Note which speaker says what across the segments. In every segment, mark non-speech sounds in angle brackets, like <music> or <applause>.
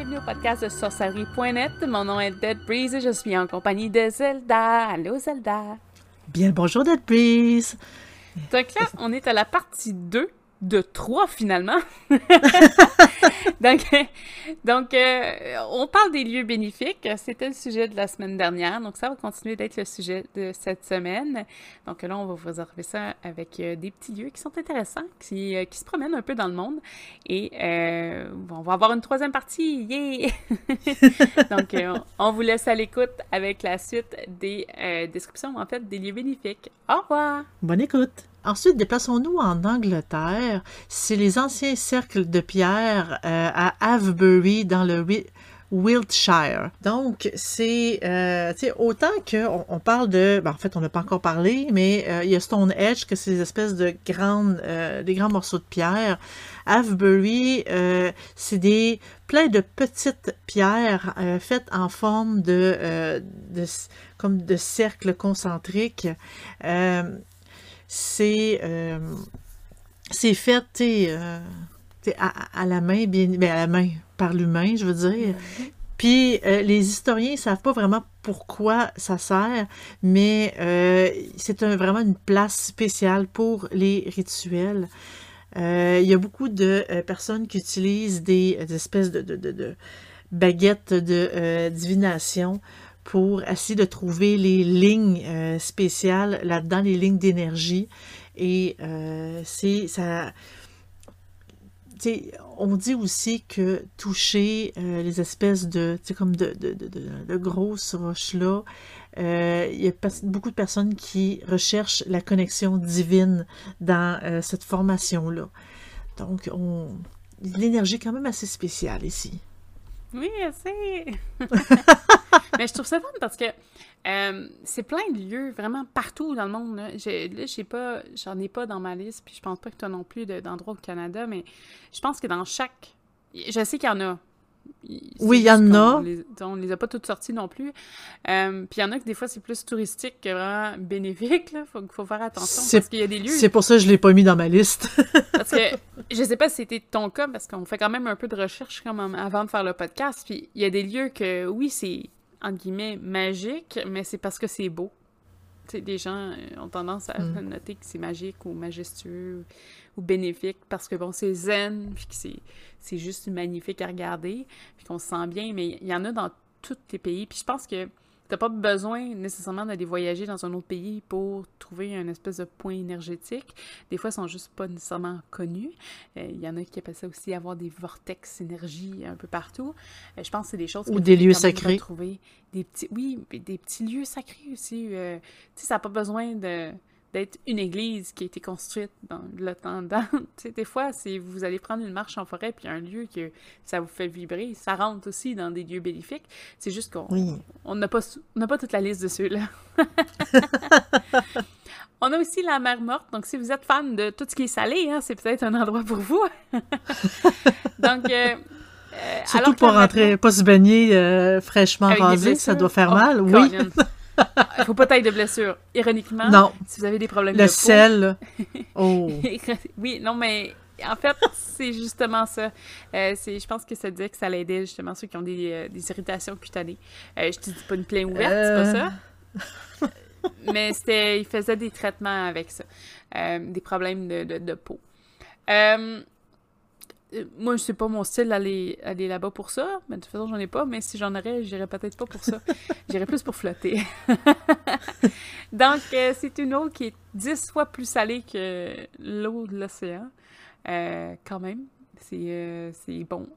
Speaker 1: bienvenue au podcast de sorcellerie.net. Mon nom est Dead Breeze et je suis en compagnie de Zelda. Allô Zelda.
Speaker 2: Bien le bonjour Dead Breeze.
Speaker 1: Donc là, on est à la partie 2 de trois finalement. <laughs> donc, donc euh, on parle des lieux bénéfiques. C'était le sujet de la semaine dernière, donc ça va continuer d'être le sujet de cette semaine. Donc là, on va vous réserver ça avec euh, des petits lieux qui sont intéressants, qui, euh, qui, se promènent un peu dans le monde. Et on va avoir une troisième partie. Yeah! <laughs> donc, on vous laisse à l'écoute avec la suite des descriptions, en fait, des lieux bénéfiques. Au revoir!
Speaker 2: Bonne écoute! Ensuite, déplaçons-nous en Angleterre. C'est les anciens cercles de pierre euh, à Avebury dans le Wiltshire. Donc, c'est euh, autant qu'on on parle de. Ben, en fait, on n'a pas encore parlé, mais euh, il y a Stonehenge, que c'est des espèces de grandes, euh, des grands morceaux de pierre. Avebury, euh, c'est des plein de petites pierres faites en forme de, de, comme de cercles concentriques c'est euh, c'est fait euh, à, la main, bien, ben, à la main, par l'humain, je veux dire. Puis euh, les historiens ne savent pas vraiment pourquoi ça sert, mais c'est vraiment une place spéciale pour les rituels. Il y a beaucoup de personnes qui utilisent des, espèces de, de, de, baguettes de divination pour essayer de trouver les lignes euh, spéciales là-dedans, les lignes d'énergie. Et euh, c'est ça. on dit aussi que toucher euh, les espèces de, comme de, de, de, de, grosses roches-là, il y a beaucoup de personnes qui recherchent la connexion divine dans cette formation-là. Donc, on, l'énergie est quand même assez spéciale ici.
Speaker 1: Oui, assez. <laughs> Mais je trouve ça fun parce que euh, c'est plein de lieux vraiment partout dans le monde. Là, sais pas, j'en ai pas dans ma liste, puis je pense pas que tu as non plus d'endroits au Canada, mais je pense que dans chaque. Je sais qu'il y en a.
Speaker 2: Oui, il y en a.
Speaker 1: On les, on les a pas toutes sorties non plus. Euh, puis il y en a que des fois, c'est plus touristique que vraiment bénéfique. Il faut, faut faire attention parce qu'il y a des lieux...
Speaker 2: C'est pour ça que je l'ai pas mis dans ma liste. <laughs>
Speaker 1: parce que je sais pas si c'était ton cas, parce qu'on fait quand même un peu de recherche quand même avant de faire le podcast. Puis il y a des lieux que, oui, c'est entre guillemets magique, mais c'est parce que c'est beau. Sais, des gens euh, ont tendance à mm. noter que c'est magique ou majestueux ou bénéfique parce que bon, c'est zen, puis que c'est juste magnifique à regarder, puis qu'on se sent bien, mais il y en a dans tous les pays. Puis je pense que T'as pas besoin nécessairement d'aller voyager dans un autre pays pour trouver un espèce de point énergétique. Des fois, ils sont juste pas nécessairement connus. Euh, il y en a qui appellent ça aussi avoir des vortex énergie un peu partout. Euh, je pense que c'est des choses
Speaker 2: Ou des lieux sacrés.
Speaker 1: Trouver des petits, oui, des petits lieux sacrés aussi. Euh, tu sais, ça n'a pas besoin de d'être une église qui a été construite dans le temps. Dans, <laughs> des fois, si vous allez prendre une marche en forêt puis un lieu que ça vous fait vibrer, ça rentre aussi dans des lieux bénéfiques. C'est juste qu'on on n'a pas, pas toute la liste de ceux-là. <laughs> on a aussi la mer morte, donc si vous êtes fan de tout ce qui est salé, hein, c'est peut-être un endroit pour vous. <laughs> donc... Euh,
Speaker 2: euh, Surtout pour rentrer, pas se baigner euh, fraîchement rasé, ça doit faire oh, mal, oui.
Speaker 1: Il faut pas taille de blessure. Ironiquement, non. si vous avez des problèmes
Speaker 2: le
Speaker 1: de
Speaker 2: sel. <laughs> oh.
Speaker 1: oui, non, mais en fait, c'est justement ça. Euh, je pense que ça disait que ça l'aidait justement ceux qui ont des, euh, des irritations cutanées. Euh, je te dis pas une plaie ouverte, c'est pas ça. Euh. mais c'était, il faisait des traitements avec ça. des problèmes de, de, de peau. Euh, moi, c'est pas mon style d'aller aller, là-bas pour ça. Mais de toute façon, j'en ai pas. Mais si j'en aurais, j'irais peut-être pas pour ça. <laughs> j'irais plus pour flotter. <laughs> Donc, euh, c'est une eau qui est dix fois plus salée que l'eau de l'océan. Euh, quand même. C'est bon.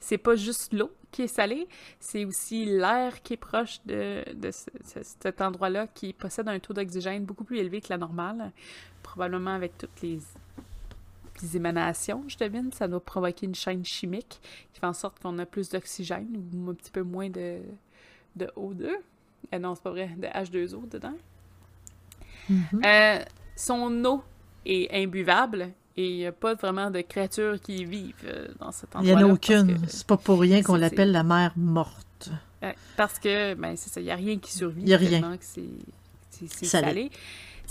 Speaker 1: c'est pas juste l'eau qui est salée, c'est aussi l'air qui est proche de, de cet endroit-là qui possède un taux d'oxygène beaucoup plus élevé que la normale. Probablement avec toutes les émanations, je devine. Ça doit provoquer une chaîne chimique qui fait en sorte qu'on a plus d'oxygène ou un petit peu moins de, de O2. Euh, non, c'est pas vrai, de H2O dedans. Mm-hmm. Euh, son eau est imbuvable et il n'y a pas vraiment de créatures qui vivent euh, dans cet endroit.
Speaker 2: Il n'y en a aucune. C'est pas pour rien qu'on l'appelle la mer morte.
Speaker 1: parce que, ben, c'est ça, il n'y a rien qui survit.
Speaker 2: Il n'y a rien.
Speaker 1: C'est salé. Tu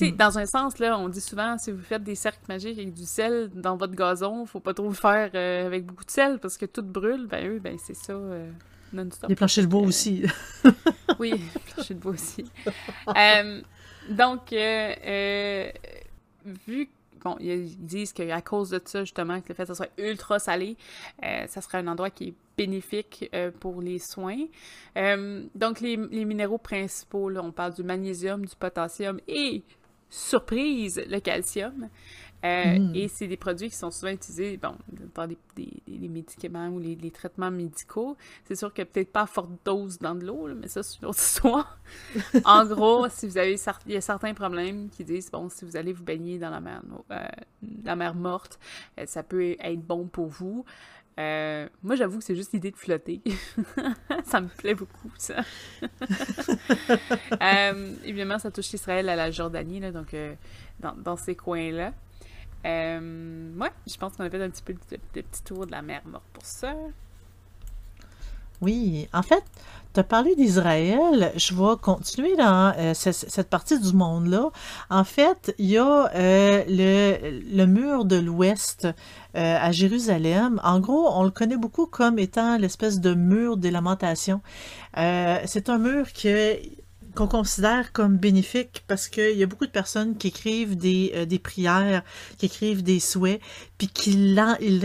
Speaker 1: sais, dans un sens, là, on dit souvent, si vous faites des cercles magiques avec du sel dans votre gazon, faut pas trop le faire euh, avec beaucoup de sel parce que tout brûle. Ben eux, ben c'est ça, euh, non-stop.
Speaker 2: Les planchers de bois aussi.
Speaker 1: oui, <laughs> les planchers de bois aussi. Euh, donc, vu que bon, ils disent qu'à cause de ça, justement, que le fait que ça soit ultra salé, ça serait un endroit qui est bénéfique pour les soins. donc, les, les minéraux principaux, là, on parle du magnésium, du potassium et surprise le calcium. Euh, mm. Et c'est des produits qui sont souvent utilisés bon, dans des, médicaments ou les, traitements médicaux. C'est sûr a peut-être pas forte dose dans de l'eau, mais ça, c'est une autre <laughs> histoire. en gros, si vous avez il y a certains problèmes qui disent bon, si vous allez vous baigner dans la mer, euh, la mer morte, euh, ça peut être bon pour vous. Euh, moi, j'avoue que c'est juste l'idée de flotter. <laughs> ça me plaît beaucoup, ça. <laughs> euh, évidemment, ça touche Israël à la Jordanie, là, donc euh, dans, dans, ces coins-là. Ouais, je pense qu'on a fait un petit peu de, de, petit tour de la mer morte pour ça.
Speaker 2: Oui, en fait, tu as parlé d'Israël. Je vais continuer dans euh, cette partie du monde-là. En fait, il y a euh, le, le, mur de l'Ouest euh, à Jérusalem. En gros, on le connaît beaucoup comme étant l'espèce de mur des lamentations. C'est un mur que qu'on considère comme bénéfique parce qu'il y a beaucoup de personnes qui écrivent des, des prières, qui écrivent des souhaits, puis qui il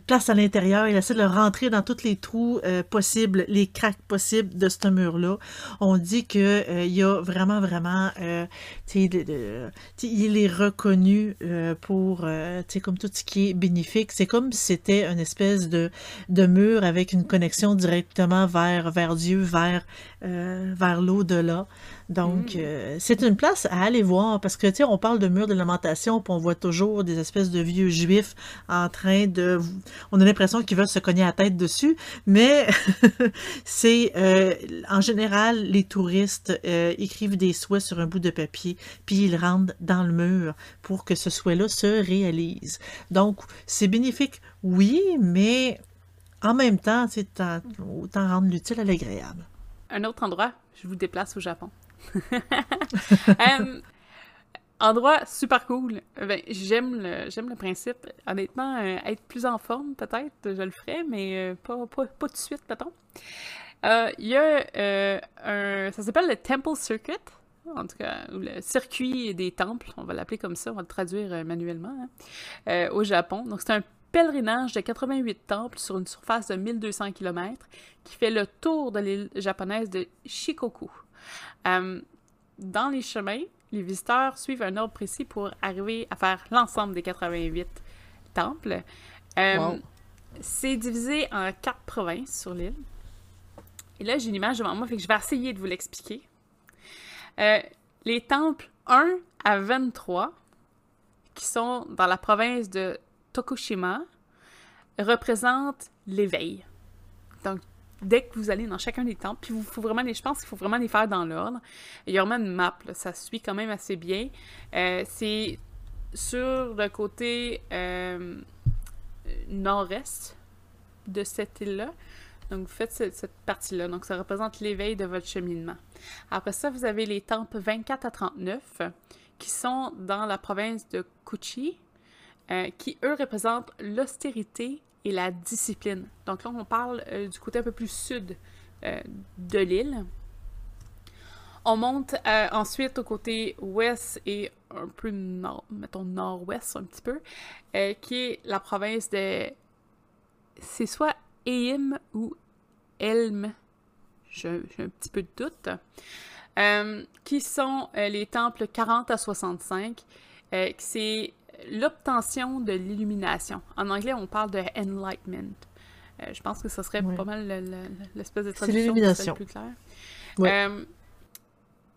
Speaker 2: place à l'intérieur, il essaie de rentrer dans tous les trous euh, possibles, les cracks possibles de ce mur-là. On dit qu'il euh, y a vraiment, vraiment, euh, il est reconnu pour, comme tout ce qui est bénéfique. C'est comme si c'était une espèce de, mur avec une connexion directement vers, Dieu, vers l'au-delà. Donc, mm. euh, c'est une place à aller voir parce que, tu sais, on parle de mur de lamentation, puis on voit toujours des espèces de vieux juifs en train de. On a l'impression qu'ils veulent se cogner la tête dessus, mais <laughs> c'est. Euh, en général, les touristes euh, écrivent des souhaits sur un bout de papier, puis ils rentrent dans le mur pour que ce souhait-là se réalise. Donc, c'est bénéfique, oui, mais en même temps, c'est autant rendre l'utile à l'agréable.
Speaker 1: Un autre endroit, je vous déplace au Japon. Um, <laughs> endroit super cool. Ben, j'aime le, j'aime le principe. Honnêtement, euh, être plus en forme, peut-être, je le ferais, mais euh, pas, pas, pas, tout de suite, mettons. Il y a un... Ça s'appelle le Temple Circuit, en tout cas, ou le circuit des temples, on va l'appeler comme ça, on va le traduire manuellement, hein, au Japon. Donc, c'est un pèlerinage de 88 temples sur une surface de 1200 km qui fait le tour de l'île japonaise de Shikoku. Euh, dans les chemins, les visiteurs suivent un ordre précis pour arriver à faire l'ensemble des 88 temples. Euh, c'est divisé en quatre provinces sur l'île. Et là, j'ai une image devant moi, fait que je vais essayer de vous l'expliquer. Euh, les temples 1 à 23, qui sont dans la province de Tokushima, représentent l'éveil. Donc, dès que vous allez dans chacun des temples, puis vous, faut vraiment les, je pense qu'il faut vraiment les faire dans l'ordre. Il y a vraiment une map, ça suit quand même assez bien. Euh, c'est sur le côté euh, nord-est de cette île-là. Donc, vous faites cette, partie-là. Donc, ça représente l'éveil de votre cheminement. Après ça, vous avez les temples 24 à 39 qui sont dans la province de Kuchi, euh, qui, eux, représentent l'austérité et la discipline. Donc là, on parle euh, du côté un peu plus sud euh, de l'île. On monte euh, ensuite au côté ouest et un peu nord, mettons nord-ouest un petit peu, qui est la province de... C'est soit Eim ou Elm, j'ai un petit peu de doute, qui sont les temples 40 à 65. c'est l'obtention de l'illumination. En anglais, on parle de enlightenment. Euh, je pense que ce serait pas mal l'espèce de traduction qui plus claire. Euh,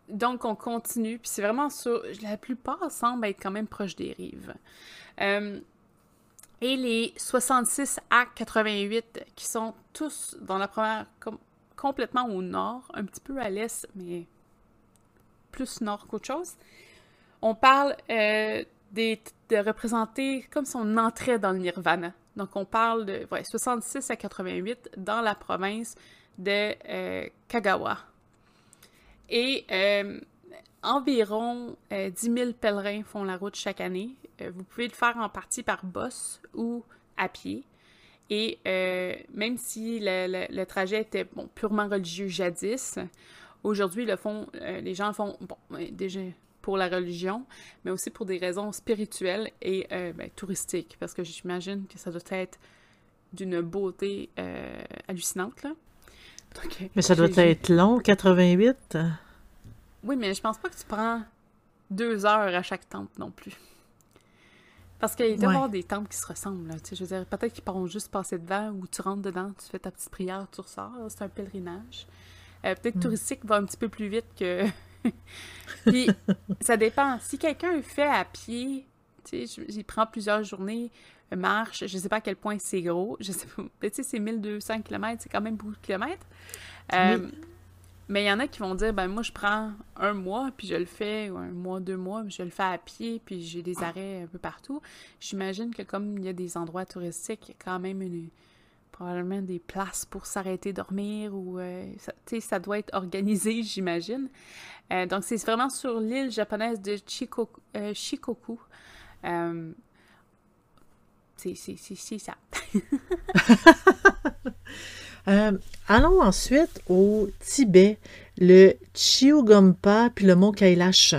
Speaker 1: donc, on continue, puis c'est vraiment sur... La plupart semblent être quand même proches des rives. Euh, et les 66 à 88, qui sont tous dans la première... complètement au nord, un petit peu à l'est, mais plus nord qu'autre chose. On parle de représenter comme son entrée dans le nirvana. Donc, on parle de 66 à 88 dans la province de euh, Kagawa. Et euh, environ 10 000 pèlerins font la route chaque année. vous pouvez le faire en partie par bosse ou à pied. Et même si le, trajet était purement religieux jadis, aujourd'hui, les gens font déjà pour la religion, mais aussi pour des raisons spirituelles et ben, touristiques, parce que j'imagine que ça doit être d'une beauté hallucinante. Là.
Speaker 2: mais ça doit être long, 88?
Speaker 1: Oui, mais je pense pas que tu prends deux heures à chaque temple non plus. Parce qu'il doit y avoir des temples qui se ressemblent. Là. Je veux dire, peut-être qu'ils pourront juste passer devant ou tu rentres dedans, tu fais ta petite prière, tu ressors. C'est un pèlerinage. Euh, peut-être mm. touristique va un petit peu plus vite que. <laughs> Puis, ça dépend. Si quelqu'un fait à pied, tu sais, il prend plusieurs journées, marche, je sais pas à quel point c'est gros. Je sais pas. Tu sais, c'est 1200 km, c'est quand même beaucoup de kilomètres. Euh, mais il y en a qui vont dire, ben moi, je prends un mois, puis je le fais, ou un mois, deux mois, je le fais à pied, puis j'ai des arrêts un peu partout. J'imagine que comme il y a des endroits touristiques, il y a quand même une, probablement des places pour s'arrêter dormir, ou, euh, sais, ça doit être organisé, <laughs> j'imagine. Euh, donc, c'est vraiment sur l'île japonaise de Chikoku. Euh, Shikoku. c'est ça. <laughs>
Speaker 2: Euh, allons ensuite au Tibet, le Chiugompa puis le mont Kailash.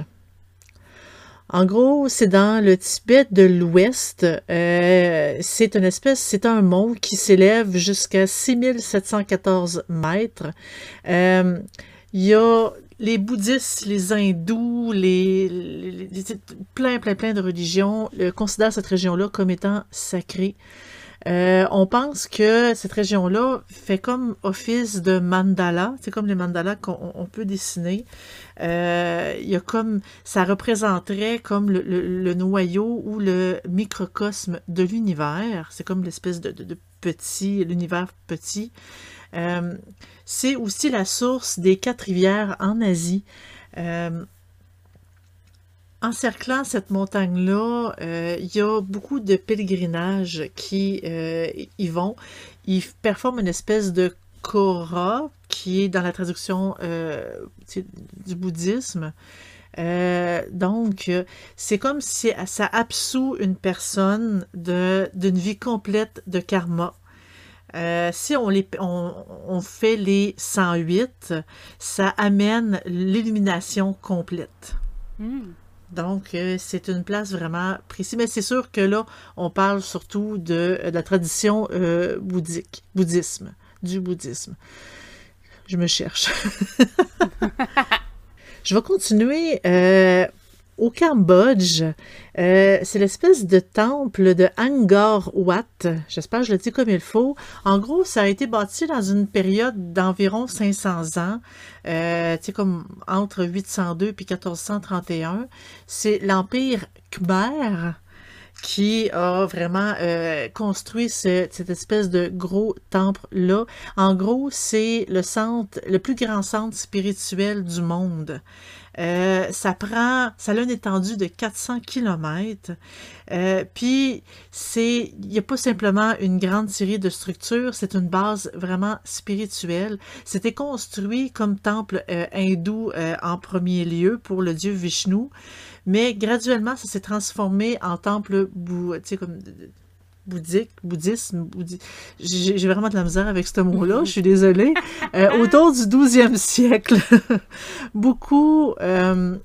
Speaker 2: En gros, c'est dans le Tibet de l'Ouest. Euh, c'est une espèce, c'est un mont qui s'élève jusqu'à 6714 mètres. Euh, y a les bouddhistes, les hindous, les, plein, plein, plein de religions considèrent cette région-là comme étant sacrée. Euh, on pense que cette région-là fait comme office de mandala, c'est comme les mandalas qu'on peut dessiner. Euh, il y a comme ça représenterait comme le, noyau ou le microcosme de l'univers. C'est comme l'espèce de, petit, l'univers petit. Euh, c'est aussi la source des quatre rivières en Asie encerclant cette montagne-là, euh, il y a beaucoup de pèlerinages qui euh, y vont. Ils performent une espèce de kora, qui est dans la traduction euh, du bouddhisme. donc, c'est comme si ça absout une personne d'une vie complète de karma. si on, fait les 108, ça amène l'illumination complète. Hmm. Donc, euh, c'est une place vraiment précise. Mais c'est sûr que là, on parle surtout de, la tradition euh, bouddhique, bouddhisme, du bouddhisme. Je me cherche. <laughs> Je vais continuer euh, au Cambodge, euh, c'est l'espèce de temple de Angkor Wat. J'espère que je le dis comme il faut. En gros, ça a été bâti dans une période d'environ 500 ans, euh, comme entre 802 et 1431. C'est l'Empire Khmer qui a vraiment euh, construit cette espèce de gros temple-là. En gros, c'est le centre, le plus grand centre spirituel du monde. Euh, ça prend, ça a une étendue de 400 km. Euh, puis, c'est, il n'y a pas simplement une grande série de structures, c'est une base vraiment spirituelle. C'était construit comme temple euh, hindou en premier lieu pour le dieu Vishnu, mais graduellement, ça s'est transformé en temple, tu sais, comme bouddhique, bouddhisme, j'ai vraiment de la misère avec ce mot-là, je suis désolée, euh, <laughs> autour du 12e siècle. <laughs> beaucoup, euh,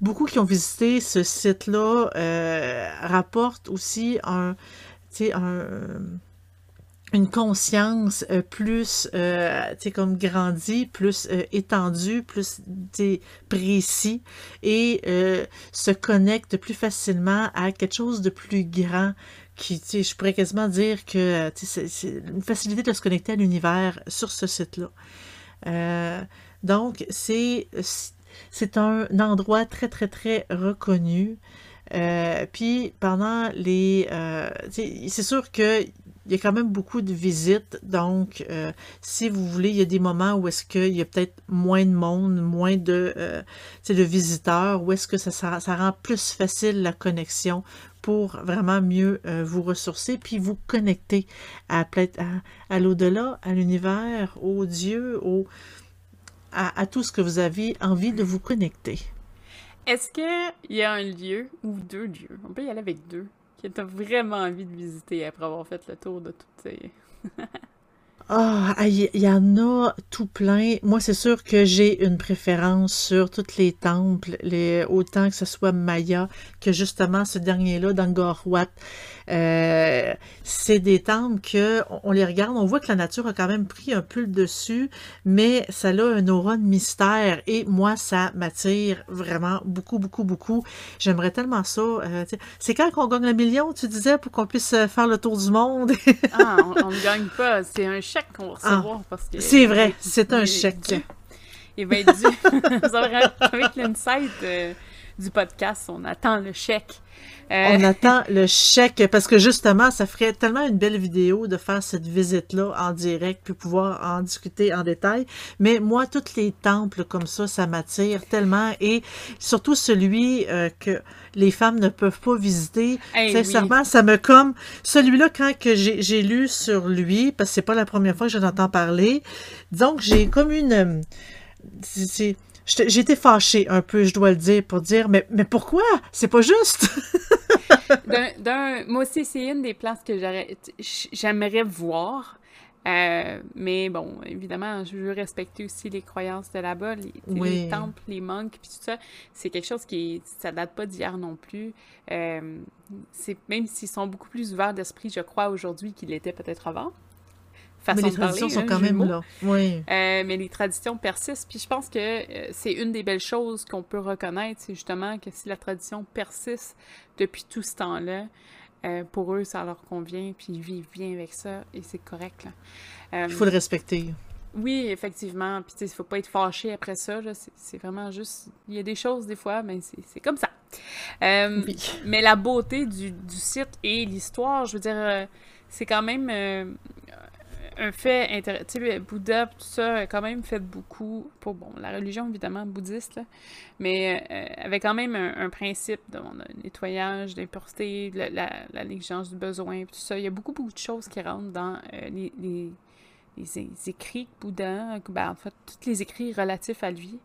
Speaker 2: beaucoup qui ont visité ce site-là euh, rapportent aussi un, un une conscience plus comme grandie, plus étendue, plus précis et se connecte plus facilement à quelque chose de plus grand qui, je pourrais quasiment dire que c'est une facilité de se connecter à l'univers sur ce site-là. Euh, donc, c'est c'est un endroit très, très, très reconnu. Euh, puis, pendant les... Euh, c'est sûr que il y a quand même beaucoup de visites. Donc, si vous voulez, il y a des moments où est-ce qu'il y a peut-être moins de monde, moins de, de visiteurs, où est-ce que ça, rend plus facile la connexion pour vraiment mieux euh, vous ressourcer, puis vous connecter à, à, l'au-delà, à l'univers, au Dieu, au, à, tout ce que vous avez envie de vous connecter.
Speaker 1: Est-ce qu'il y a un lieu ou deux lieux, on peut y aller avec deux, que tu as vraiment envie de visiter après avoir fait le tour de toutes ces... <laughs>
Speaker 2: Ah, il y, en a tout plein. Moi, c'est sûr que j'ai une préférence sur tous les temples, les, autant que ce soit Maya que justement ce dernier-là d'Angkor Wat. Euh, c'est des temples que on, les regarde, on voit que la nature a quand même pris un peu le dessus, mais ça a un aura de mystère et moi, ça m'attire vraiment beaucoup, beaucoup, beaucoup. J'aimerais tellement ça. Euh, c'est quand qu'on gagne le million, tu disais, pour qu'on puisse euh, faire le tour du monde? <laughs>
Speaker 1: ah, on ne gagne pas. C'est un chèque qu'on va recevoir parce que...
Speaker 2: C'est vrai, c'est un chèque.
Speaker 1: Il va être dû. <laughs> avec l'insight du podcast, on attend le chèque.
Speaker 2: Euh, on attend le chèque parce que justement, ça ferait tellement une belle vidéo de faire cette visite-là en direct puis pouvoir en discuter en détail. Mais moi, tous les temples comme ça, ça m'attire tellement et surtout celui euh, que les femmes ne peuvent pas visiter. Sincèrement, ça me comme celui-là quand que j'ai lu sur lui parce que c'est pas la première fois que j'en entends parler. Donc j'ai comme une J'étais fâchée un peu, je dois le dire, pour dire, mais, mais pourquoi? C'est pas juste! <laughs>
Speaker 1: d'un, moi aussi, c'est une des places que j'aimerais voir. Euh, mais bon, évidemment, je veux respecter aussi les croyances de là-bas, les, temples, les monks, puis tout ça. C'est quelque chose qui, ça date pas d'hier non plus. Euh, c'est même s'ils sont beaucoup plus ouverts d'esprit, je crois aujourd'hui qu'ils l'étaient peut-être avant
Speaker 2: mais les traditions sont quand même là. Oui.
Speaker 1: Euh, mais les traditions persistent. Puis je pense que euh, c'est une des belles choses qu'on peut reconnaître, c'est justement que si la tradition persiste depuis tout ce temps-là, euh, pour eux, ça leur convient, puis ils vivent bien avec ça, et c'est correct.
Speaker 2: il faut le respecter.
Speaker 1: Oui, effectivement. Puis, il ne faut pas être fâché après ça. C'est vraiment juste. Il y a des choses, des fois, mais c'est comme ça. oui. Mais la beauté du, du site et l'histoire, je veux dire, c'est quand même un fait intéressant. Bouddha, tout ça, a quand même fait beaucoup pour, bon, la religion, évidemment, bouddhiste, mais euh, avait quand même un, principe de nettoyage, d'impureté, la, négligence du besoin, tout ça. Il y a beaucoup, beaucoup de choses qui rentrent dans euh, les, les, les, écrits Bouddha, ben, en fait, tous les écrits relatifs à lui.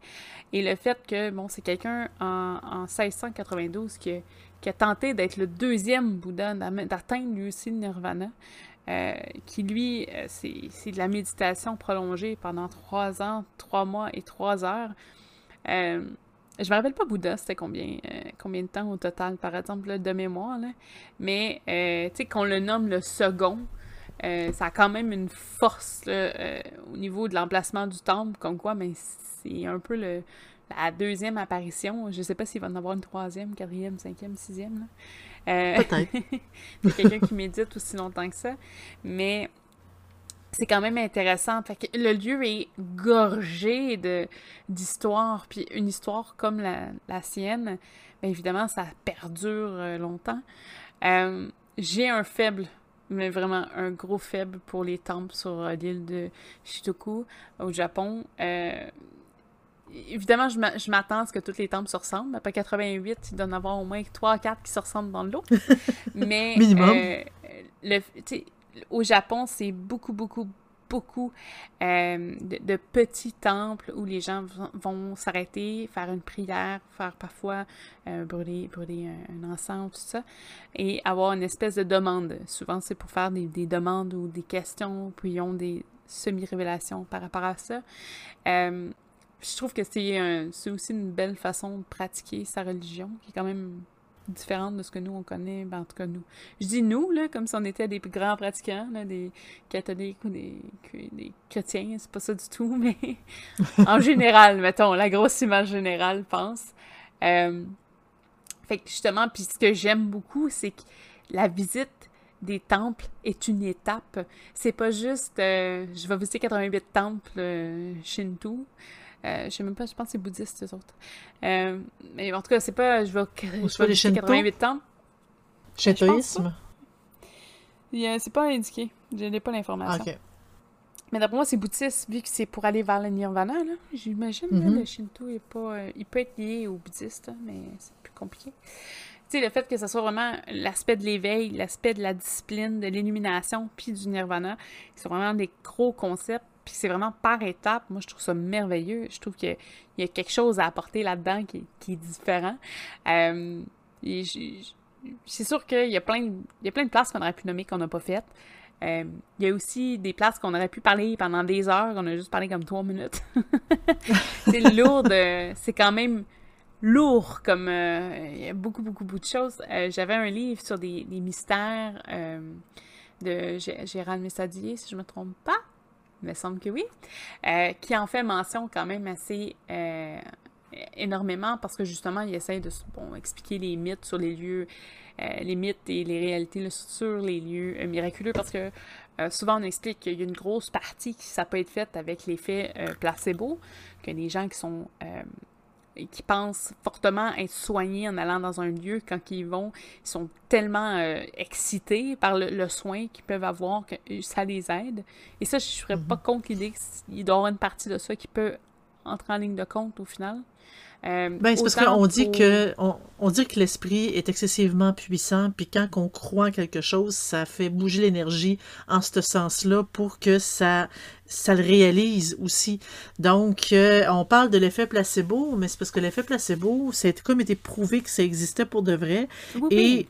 Speaker 1: Et le fait que, bon, c'est quelqu'un en, en 1692 qui a, qui a tenté d'être le deuxième Bouddha, d'atteindre lui aussi le nirvana. Euh, qui lui, euh, c'est de la méditation prolongée pendant trois ans, trois mois et trois heures. Euh, je me rappelle pas Bouddha, c'était combien, combien de temps au total, par exemple, de mémoire, mais tu sais, qu'on le nomme le second, ça a quand même une force au niveau de l'emplacement du temple, comme quoi, mais c'est un peu la deuxième apparition. Je sais pas s'il va en avoir une troisième, quatrième, cinquième, sixième.
Speaker 2: Euh,
Speaker 1: Peut-être. <laughs> quelqu'un qui médite aussi longtemps que ça. Mais c'est quand même intéressant. Fait que le lieu est gorgé de d'histoires. Puis une histoire comme la, la sienne, bien évidemment, ça perdure euh, longtemps. Euh, j'ai un faible mais vraiment un gros faible pour les temples sur l'île de Shitoku au Japon. Euh, évidemment, je m'attends à ce que toutes les temples se ressemblent. Après 88, il doit en avoir au moins 3 4 qui se ressemblent dans l'eau. <laughs> Mais euh, le, au Japon, c'est beaucoup, beaucoup, beaucoup euh, de, petits temples où les gens vont s'arrêter, faire une prière, faire parfois euh, brûler, brûler un, encens, tout ça, et avoir une espèce de demande. Souvent, c'est pour faire des, des, demandes ou des questions, puis ils ont des semi-révélations par rapport à ça. Je trouve que c'est aussi une belle façon de pratiquer sa religion, qui est quand même différente de ce que nous, on connaît, ben, en tout cas nous. Je dis nous, là, comme si on était des grands pratiquants, des catholiques ou des, des chrétiens, c'est pas ça du tout, <laughs> mais en général, mettons, la grosse image générale, pense. Euh, fait que justement, puis ce que j'aime beaucoup, c'est que la visite des temples est une étape. C'est pas juste euh, je vais visiter 88 temples euh, Shinto. Euh, je sais même pas, je pense que c'est bouddhiste, eux autres. Euh, mais en tout cas, c'est pas. Je vais, je vais 88 temples.
Speaker 2: Shintoïsme?
Speaker 1: C'est pas indiqué. Je n'ai pas l'information. Mais d'après moi, c'est bouddhiste, vu que c'est pour aller vers le nirvana, là. J'imagine, mm -hmm. le Shinto est pas... Euh, il peut être lié au bouddhiste, hein, mais c'est plus compliqué. Tu sais, le fait que ce soit vraiment l'aspect de l'éveil, l'aspect de la discipline, de l'illumination, puis du nirvana, c'est vraiment des gros concepts puis c'est vraiment par étapes. Moi, je trouve ça merveilleux. Je trouve qu'il y a quelque chose à apporter là-dedans qui, est différent. Euh, c'est sûr qu'il y a plein de, y a plein de places qu'on aurait pu nommer qu'on n'a pas faites. Euh, il y a aussi des places qu'on aurait pu parler pendant des heures, on a juste parlé comme trois minutes. <laughs> c'est lourd, c'est quand même lourd comme euh, il y a beaucoup beaucoup beaucoup de choses. J'avais un livre sur des, mystères de Gérald Messadier, si je me trompe pas, me semble que oui, qui en fait mention quand même assez énormément parce que justement il essaie de bon, expliquer les mythes sur les lieux euh, les mythes et les réalités sur les lieux euh, miraculeux parce que euh, souvent on explique qu'il y a une grosse partie qui ça peut être faite avec l'effet placebo, que les gens qui sont qui pensent fortement être soignés en allant dans un lieu, quand ils vont, ils sont tellement excités par le, soin qu'ils peuvent avoir que ça les aide. Et ça, je ne serais pas mhm. contre l'idée qu'il doit y avoir une partie de ça qui peut entrer en ligne de compte au final.
Speaker 2: Euh, ben, c'est parce qu'on dit que on, dit que l'esprit est excessivement puissant, puis quand on croit en quelque chose, ça fait bouger l'énergie en ce sens-là pour que ça ça le réalise aussi. Donc, euh, on parle de l'effet placebo, mais c'est parce que l'effet placebo, c'est comme été prouvé que ça existait pour de vrai. Et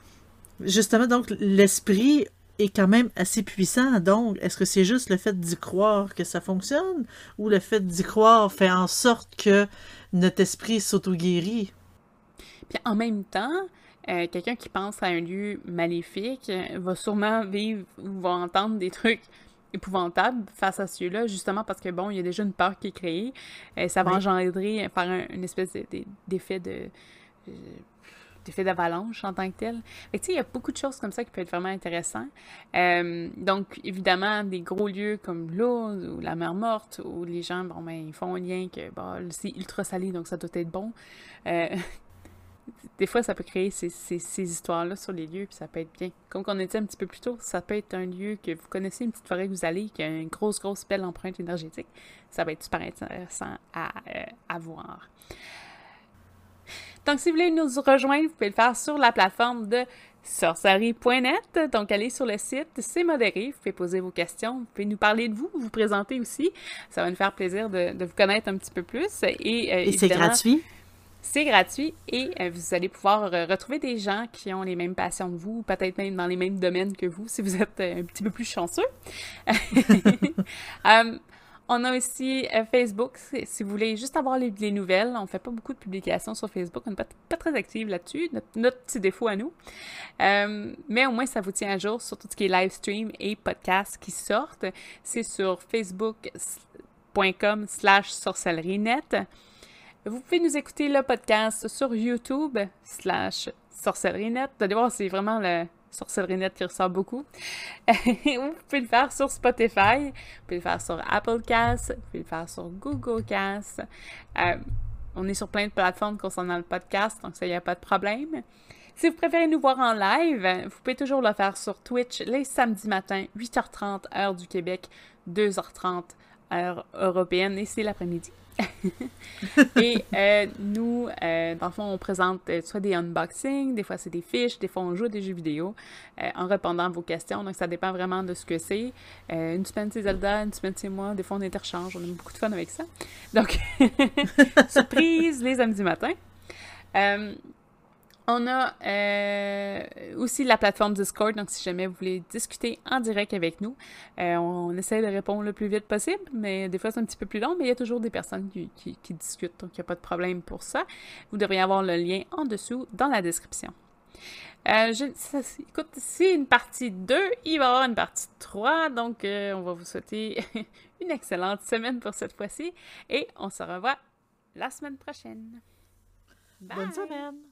Speaker 2: justement, donc, l'esprit est quand même assez puissant. Donc, est-ce que c'est juste le fait d'y croire que ça fonctionne ou le fait d'y croire fait en sorte que notre esprit s'auto-guérit?
Speaker 1: Puis en même temps, euh, quelqu'un qui pense à un lieu maléfique va sûrement vivre ou va entendre des trucs épouvantables face à ce lieu-là, justement parce que, bon, il y a déjà une peur qui est créée. Euh, ça va engendrer par une espèce d'effet de, de, d'effet d'avalanche en tant que tel. Fait que, il y a beaucoup de choses comme ça qui peuvent être vraiment intéressantes. Euh, donc, évidemment, des gros lieux comme l'eau ou la mer morte, où les gens, bon, ben, ils font un lien que, c'est ultra salé, donc ça doit être bon. Euh, <laughs> des fois, ça peut créer ces, ces, histoires-là sur les lieux, puis ça peut être bien. Comme on était un petit peu plus tôt, ça peut être un lieu que vous connaissez, une petite forêt que vous allez, qui a une grosse, grosse belle empreinte énergétique. Ça va être super intéressant à, euh, à voir. Donc, si vous voulez nous rejoindre, vous pouvez le faire sur la plateforme de sorcerie.net. Donc, allez sur le site, c'est modéré. Vous pouvez poser vos questions. Vous pouvez nous parler de vous, vous présenter aussi. Ça va nous faire plaisir de, vous connaître un petit peu plus. Et,
Speaker 2: euh, c'est gratuit.
Speaker 1: C'est gratuit et euh, vous allez pouvoir euh, retrouver des gens qui ont les mêmes passions que vous, peut-être même dans les mêmes domaines que vous, si vous êtes un petit peu plus chanceux. <laughs> On a aussi euh, Facebook, si vous voulez juste avoir les, nouvelles. On fait pas beaucoup de publications sur Facebook, on n'est pas, très active là-dessus, notre, petit défaut à nous. Euh, mais au moins, ça vous tient à jour sur tout ce qui est live stream et podcast qui sortent. C'est sur facebook.com slash sorcellerie-net. Vous pouvez nous écouter le podcast sur YouTube slash sorcellerie-net. Vous allez voir, c'est vraiment le Sorcellerie Net qui ressort beaucoup. <laughs> vous pouvez le faire sur Spotify, vous pouvez le faire sur Apple Cast, vous pouvez le faire sur Google Cast. Euh, on est sur plein de plateformes concernant le podcast, donc ça, il n'y a pas de problème. Si vous préférez nous voir en live, vous pouvez toujours le faire sur Twitch les samedis matins, 8h30 heure du Québec, 2h30 heure européenne, et c'est l'après-midi. <laughs> et euh, nous, euh, dans le fond, on présente euh, soit des unboxings, des fois c'est des fiches, des fois on joue des jeux vidéo en répondant à vos questions. Donc ça dépend vraiment de ce que c'est. une semaine c'est Zelda, une semaine c'est moi, des fois on interchange, on a beaucoup de fun avec ça. Donc, <laughs> surprise les samedis matins. On a euh, aussi la plateforme Discord, donc si jamais vous voulez discuter en direct avec nous, euh, on, essaie de répondre le plus vite possible, mais des fois c'est un petit peu plus long, mais il y a toujours des personnes qui, discutent, donc il n'y a pas de problème pour ça. Vous devriez avoir le lien en dessous dans la description. Euh, écoute, c'est une partie 2, il va y avoir une partie 3, donc on va vous souhaiter <laughs> une excellente semaine pour cette fois-ci et on se revoit la semaine prochaine.
Speaker 2: Bonne semaine!